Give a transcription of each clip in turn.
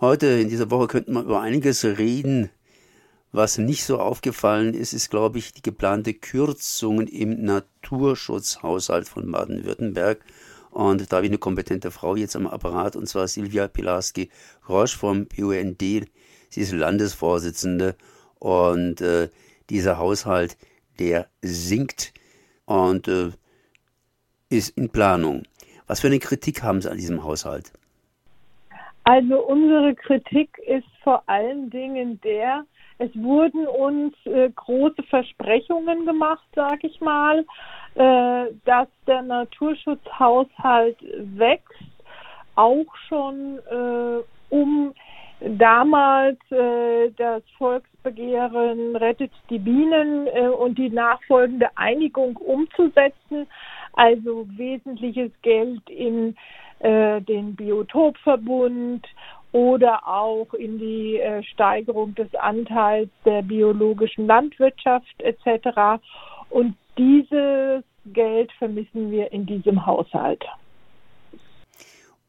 Heute in dieser Woche könnten wir über einiges reden. Was nicht so aufgefallen ist, ist, glaube ich, die geplante Kürzungen im Naturschutzhaushalt von Baden-Württemberg. Und da habe ich eine kompetente Frau jetzt am Apparat, und zwar Silvia Pilarski-Roche vom BUND. Sie ist Landesvorsitzende und äh, dieser Haushalt, der sinkt und äh, ist in Planung. Was für eine Kritik haben Sie an diesem Haushalt? Also unsere Kritik ist vor allen Dingen der, es wurden uns äh, große Versprechungen gemacht, sage ich mal, äh, dass der Naturschutzhaushalt wächst, auch schon äh, um damals äh, das Volksbegehren Rettet die Bienen äh, und die nachfolgende Einigung umzusetzen, also wesentliches Geld in äh, den Biotopverbund oder auch in die äh, Steigerung des Anteils der biologischen Landwirtschaft etc. Und dieses Geld vermissen wir in diesem Haushalt.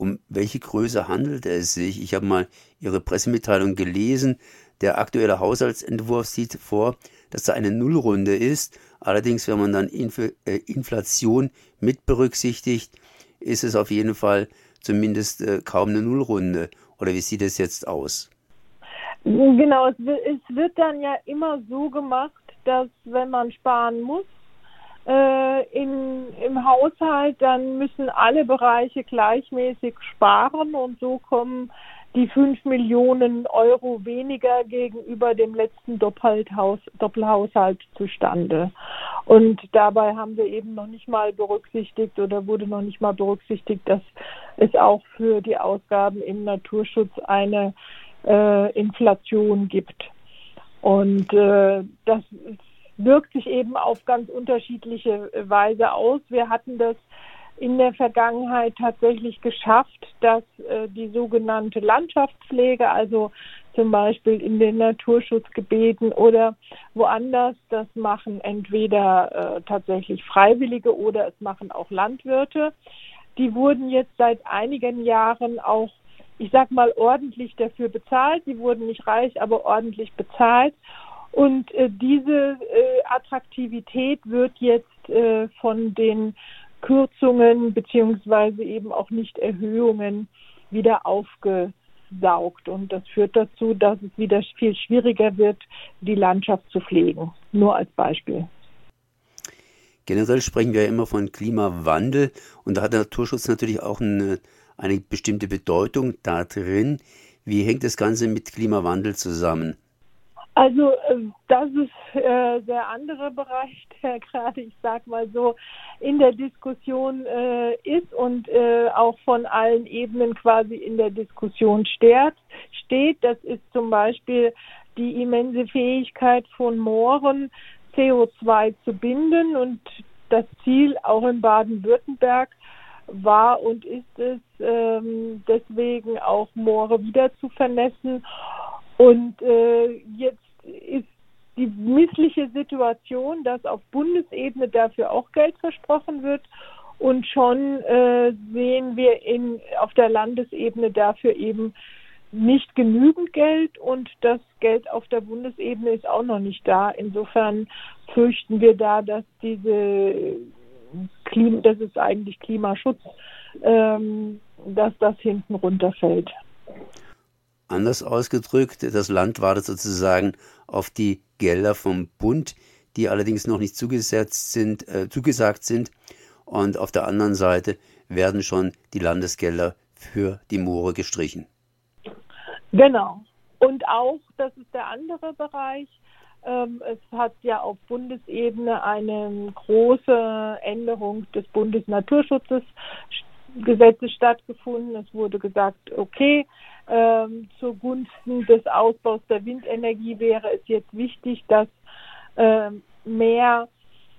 Um welche Größe handelt es sich? Ich habe mal Ihre Pressemitteilung gelesen. Der aktuelle Haushaltsentwurf sieht vor, dass da eine Nullrunde ist. Allerdings, wenn man dann Infl äh, Inflation mit berücksichtigt, ist es auf jeden Fall zumindest äh, kaum eine Nullrunde. Oder wie sieht es jetzt aus? Genau, es wird dann ja immer so gemacht, dass wenn man sparen muss äh, in, im Haushalt, dann müssen alle Bereiche gleichmäßig sparen und so kommen die 5 Millionen Euro weniger gegenüber dem letzten Doppelhaus, Doppelhaushalt zustande. Und dabei haben wir eben noch nicht mal berücksichtigt oder wurde noch nicht mal berücksichtigt, dass es auch für die Ausgaben im Naturschutz eine äh, Inflation gibt. Und äh, das wirkt sich eben auf ganz unterschiedliche Weise aus. Wir hatten das in der Vergangenheit tatsächlich geschafft, dass äh, die sogenannte Landschaftspflege, also zum Beispiel in den Naturschutzgebieten oder woanders, das machen entweder äh, tatsächlich Freiwillige oder es machen auch Landwirte. Die wurden jetzt seit einigen Jahren auch, ich sag mal, ordentlich dafür bezahlt. Die wurden nicht reich, aber ordentlich bezahlt. Und äh, diese äh, Attraktivität wird jetzt äh, von den Kürzungen beziehungsweise eben auch nicht Erhöhungen wieder aufgesaugt. Und das führt dazu, dass es wieder viel schwieriger wird, die Landschaft zu pflegen. Nur als Beispiel. Generell sprechen wir ja immer von Klimawandel und da hat der Naturschutz natürlich auch eine, eine bestimmte Bedeutung da drin. Wie hängt das Ganze mit Klimawandel zusammen? Also äh, das ist äh, der andere Bereich, der gerade, ich sag mal so, in der Diskussion äh, ist und äh, auch von allen Ebenen quasi in der Diskussion steht. steht. Das ist zum Beispiel die immense Fähigkeit von Mooren, CO2 zu binden und das Ziel auch in Baden-Württemberg war und ist es ähm, deswegen auch Moore wieder zu vernässen und äh, jetzt ist die missliche Situation, dass auf Bundesebene dafür auch Geld versprochen wird. Und schon äh, sehen wir in, auf der Landesebene dafür eben nicht genügend Geld und das Geld auf der Bundesebene ist auch noch nicht da. Insofern fürchten wir da, dass diese Klima, das ist eigentlich Klimaschutz, ähm, dass das hinten runterfällt. Anders ausgedrückt, das Land wartet sozusagen auf die Gelder vom Bund, die allerdings noch nicht zugesetzt sind, äh, zugesagt sind. Und auf der anderen Seite werden schon die Landesgelder für die Moore gestrichen. Genau. Und auch, das ist der andere Bereich, ähm, es hat ja auf Bundesebene eine große Änderung des Bundesnaturschutzes Gesetze stattgefunden. Es wurde gesagt, okay, ähm, zugunsten des Ausbaus der Windenergie wäre es jetzt wichtig, dass ähm, mehr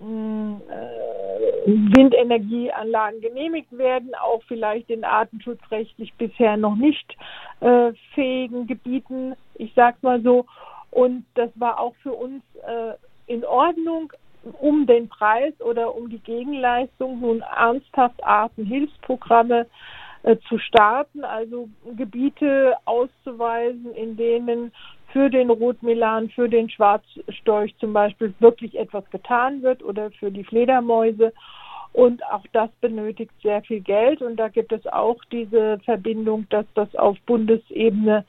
mm, äh, Windenergieanlagen genehmigt werden, auch vielleicht in artenschutzrechtlich bisher noch nicht äh, fähigen Gebieten. Ich sag's mal so. Und das war auch für uns äh, in Ordnung, um den Preis oder um die Gegenleistung nun ernsthaft Artenhilfsprogramme äh, zu starten, also Gebiete auszuweisen, in denen für den Rotmilan, für den Schwarzstorch zum Beispiel wirklich etwas getan wird oder für die Fledermäuse. Und auch das benötigt sehr viel Geld. Und da gibt es auch diese Verbindung, dass das auf Bundesebene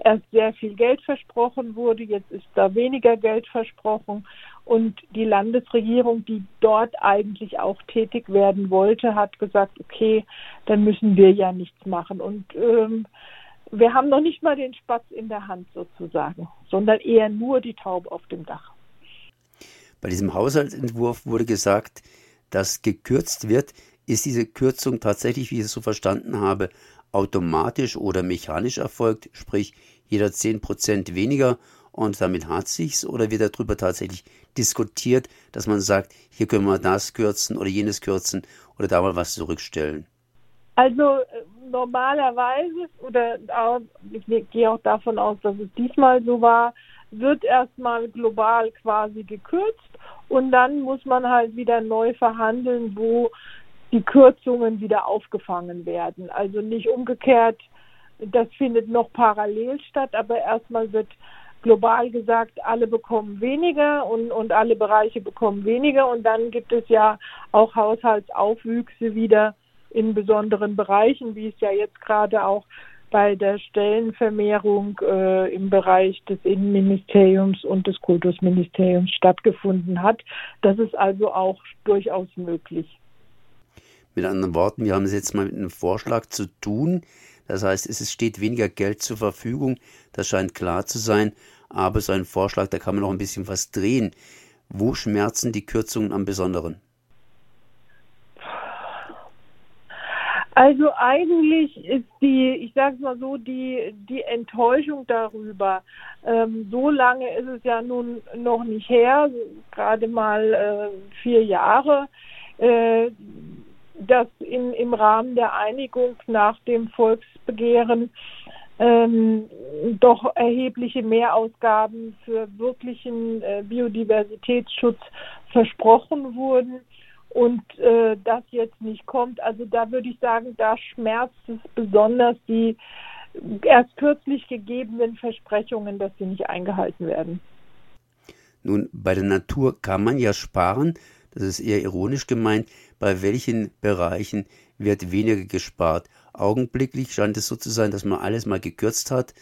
erst sehr viel Geld versprochen wurde. Jetzt ist da weniger Geld versprochen. Und die Landesregierung, die dort eigentlich auch tätig werden wollte, hat gesagt, okay, dann müssen wir ja nichts machen. Und ähm, wir haben noch nicht mal den Spatz in der Hand sozusagen, sondern eher nur die Taube auf dem Dach. Bei diesem Haushaltsentwurf wurde gesagt, dass gekürzt wird. Ist diese Kürzung tatsächlich, wie ich es so verstanden habe, automatisch oder mechanisch erfolgt? Sprich, jeder 10% weniger und damit hat sich's? Oder wird darüber tatsächlich diskutiert, dass man sagt, hier können wir das kürzen oder jenes kürzen oder da mal was zurückstellen? Also äh, normalerweise, oder ich gehe auch davon aus, dass es diesmal so war, wird erstmal global quasi gekürzt und dann muss man halt wieder neu verhandeln, wo die Kürzungen wieder aufgefangen werden. Also nicht umgekehrt, das findet noch parallel statt, aber erstmal wird global gesagt, alle bekommen weniger und, und alle Bereiche bekommen weniger und dann gibt es ja auch Haushaltsaufwüchse wieder in besonderen Bereichen, wie es ja jetzt gerade auch bei der Stellenvermehrung äh, im Bereich des Innenministeriums und des Kultusministeriums stattgefunden hat. Das ist also auch durchaus möglich. Mit anderen Worten, wir haben es jetzt mal mit einem Vorschlag zu tun. Das heißt, es steht weniger Geld zur Verfügung. Das scheint klar zu sein. Aber so ein Vorschlag, da kann man noch ein bisschen was drehen. Wo schmerzen die Kürzungen am besonderen? Also eigentlich ist die, ich sage es mal so, die, die Enttäuschung darüber, ähm, so lange ist es ja nun noch nicht her, gerade mal äh, vier Jahre, äh, dass in, im Rahmen der Einigung nach dem Volksbegehren ähm, doch erhebliche Mehrausgaben für wirklichen äh, Biodiversitätsschutz versprochen wurden und äh, das jetzt nicht kommt. Also da würde ich sagen, da schmerzt es besonders die erst kürzlich gegebenen Versprechungen, dass sie nicht eingehalten werden. Nun, bei der Natur kann man ja sparen, das ist eher ironisch gemeint, bei welchen Bereichen wird weniger gespart. Augenblicklich scheint es so zu sein, dass man alles mal gekürzt hat,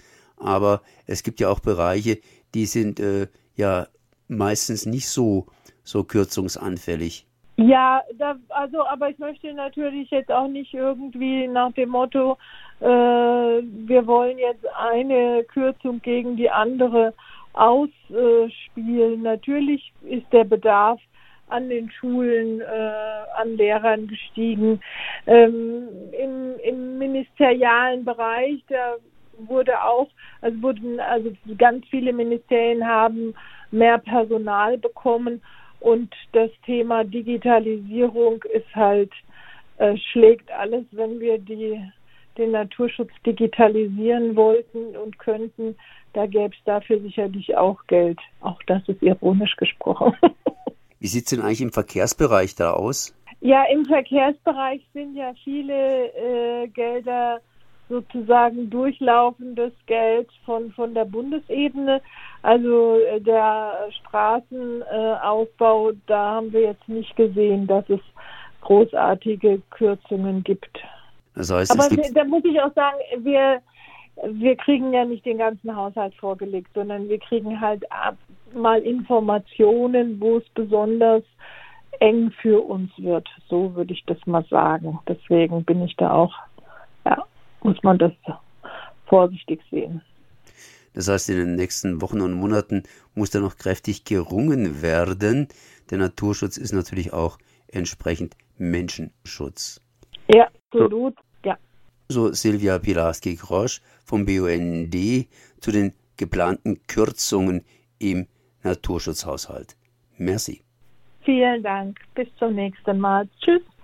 aber es gibt ja auch Bereiche, die sind äh, ja meistens nicht so, so kürzungsanfällig. Ja, da, also, aber ich möchte natürlich jetzt auch nicht irgendwie nach dem Motto, äh, wir wollen jetzt eine Kürzung gegen die andere ausspielen. Natürlich ist der Bedarf an den Schulen, äh, an Lehrern gestiegen. Ähm, im, Im ministerialen Bereich, da wurde auch, also wurden, also ganz viele Ministerien haben mehr Personal bekommen und das Thema Digitalisierung ist halt, äh, schlägt alles, wenn wir die, den Naturschutz digitalisieren wollten und könnten, da gäbe es dafür sicherlich auch Geld. Auch das ist ironisch gesprochen. Wie sieht es denn eigentlich im Verkehrsbereich da aus? Ja, im Verkehrsbereich sind ja viele äh, Gelder sozusagen durchlaufendes Geld von, von der Bundesebene. Also äh, der Straßenaufbau, äh, da haben wir jetzt nicht gesehen, dass es großartige Kürzungen gibt. Das heißt, Aber da muss ich auch sagen, wir, wir kriegen ja nicht den ganzen Haushalt vorgelegt, sondern wir kriegen halt mal Informationen, wo es besonders eng für uns wird. So würde ich das mal sagen. Deswegen bin ich da auch, muss man das vorsichtig sehen. Das heißt, in den nächsten Wochen und Monaten muss da noch kräftig gerungen werden. Der Naturschutz ist natürlich auch entsprechend Menschenschutz. Ja, absolut, so, ja. So Silvia Pilarski-Grosch vom BUND zu den geplanten Kürzungen im Naturschutzhaushalt. Merci. Vielen Dank. Bis zum nächsten Mal. Tschüss.